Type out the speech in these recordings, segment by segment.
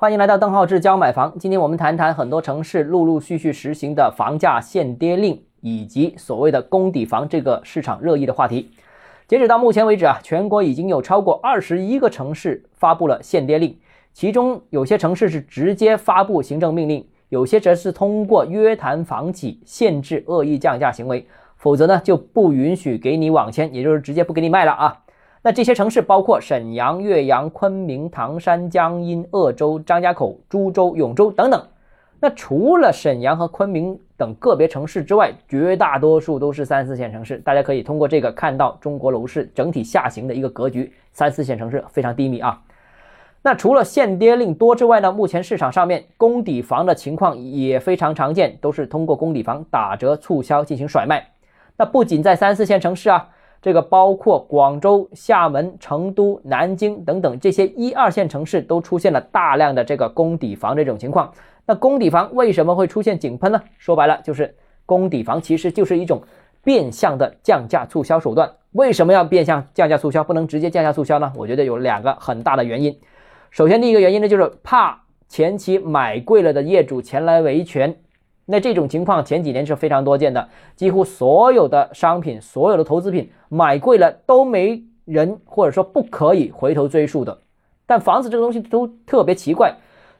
欢迎来到邓浩志教买房。今天我们谈谈很多城市陆陆续续实行的房价限跌令，以及所谓的公底房这个市场热议的话题。截止到目前为止啊，全国已经有超过二十一个城市发布了限跌令，其中有些城市是直接发布行政命令，有些则是通过约谈房企限制恶意降价行为，否则呢就不允许给你网签，也就是直接不给你卖了啊。那这些城市包括沈阳、岳阳、昆明、唐山、江阴、鄂州、张家口、株洲、永州等等。那除了沈阳和昆明等个别城市之外，绝大多数都是三四线城市。大家可以通过这个看到中国楼市整体下行的一个格局，三四线城市非常低迷啊。那除了限跌令多之外呢，目前市场上面供底房的情况也非常常见，都是通过供底房打折促销进行甩卖。那不仅在三四线城市啊。这个包括广州、厦门、成都、南京等等这些一二线城市都出现了大量的这个公底房这种情况。那公底房为什么会出现井喷呢？说白了就是公底房其实就是一种变相的降价促销手段。为什么要变相降价促销，不能直接降价促销呢？我觉得有两个很大的原因。首先，第一个原因呢，就是怕前期买贵了的业主前来维权。那这种情况前几年是非常多见的，几乎所有的商品、所有的投资品买贵了都没人或者说不可以回头追溯的。但房子这个东西都特别奇怪，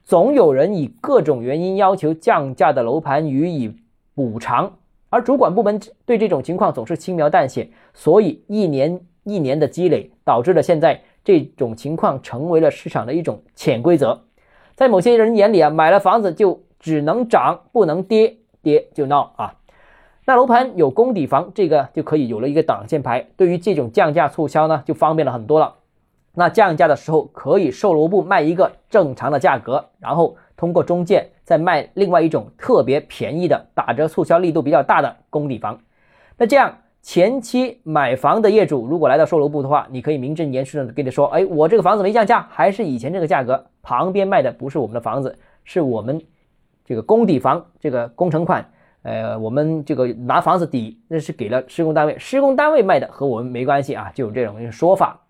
总有人以各种原因要求降价的楼盘予以补偿，而主管部门对这种情况总是轻描淡写，所以一年一年的积累导致了现在这种情况成为了市场的一种潜规则。在某些人眼里啊，买了房子就。只能涨不能跌，跌就闹啊！那楼盘有公底房，这个就可以有了一个挡箭牌，对于这种降价促销呢，就方便了很多了。那降价的时候，可以售楼部卖一个正常的价格，然后通过中介再卖另外一种特别便宜的打折促销力度比较大的公底房。那这样前期买房的业主如果来到售楼部的话，你可以名正言顺的跟他说：“哎，我这个房子没降价，还是以前这个价格，旁边卖的不是我们的房子，是我们。”这个公抵房，这个工程款，呃，我们这个拿房子抵，那是给了施工单位，施工单位卖的和我们没关系啊，就有这种说法。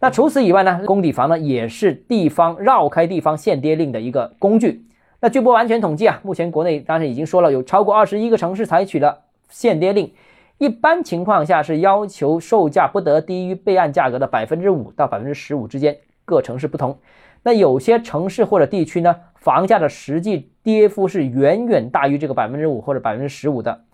那除此以外呢，公抵房呢也是地方绕开地方限跌令的一个工具。那据不完全统计啊，目前国内当然已经说了，有超过二十一个城市采取了限跌令，一般情况下是要求售价不得低于备案价格的百分之五到百分之十五之间，各城市不同。那有些城市或者地区呢，房价的实际跌幅是远远大于这个百分之五或者百分之十五的。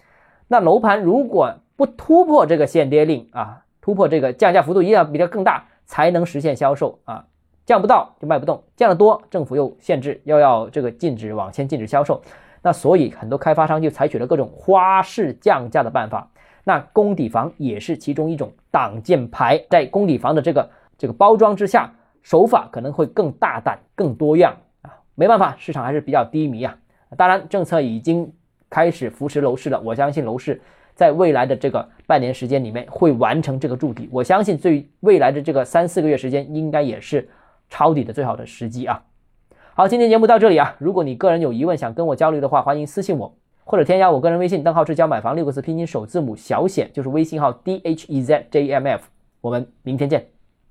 那楼盘如果不突破这个限跌令啊，突破这个降价幅度一定要比它更大，才能实现销售啊。降不到就卖不动，降得多，政府又限制，又要这个禁止网签、禁止销售。那所以很多开发商就采取了各种花式降价的办法。那公抵房也是其中一种挡箭牌，在公抵房的这个这个包装之下。手法可能会更大胆、更多样啊，没办法，市场还是比较低迷啊。当然，政策已经开始扶持楼市了，我相信楼市在未来的这个半年时间里面会完成这个筑底。我相信最未来的这个三四个月时间，应该也是抄底的最好的时机啊。好，今天节目到这里啊，如果你个人有疑问想跟我交流的话，欢迎私信我或者添加我个人微信邓浩志教买房六个字拼音首字母小写，就是微信号 d h e z j m f。我们明天见。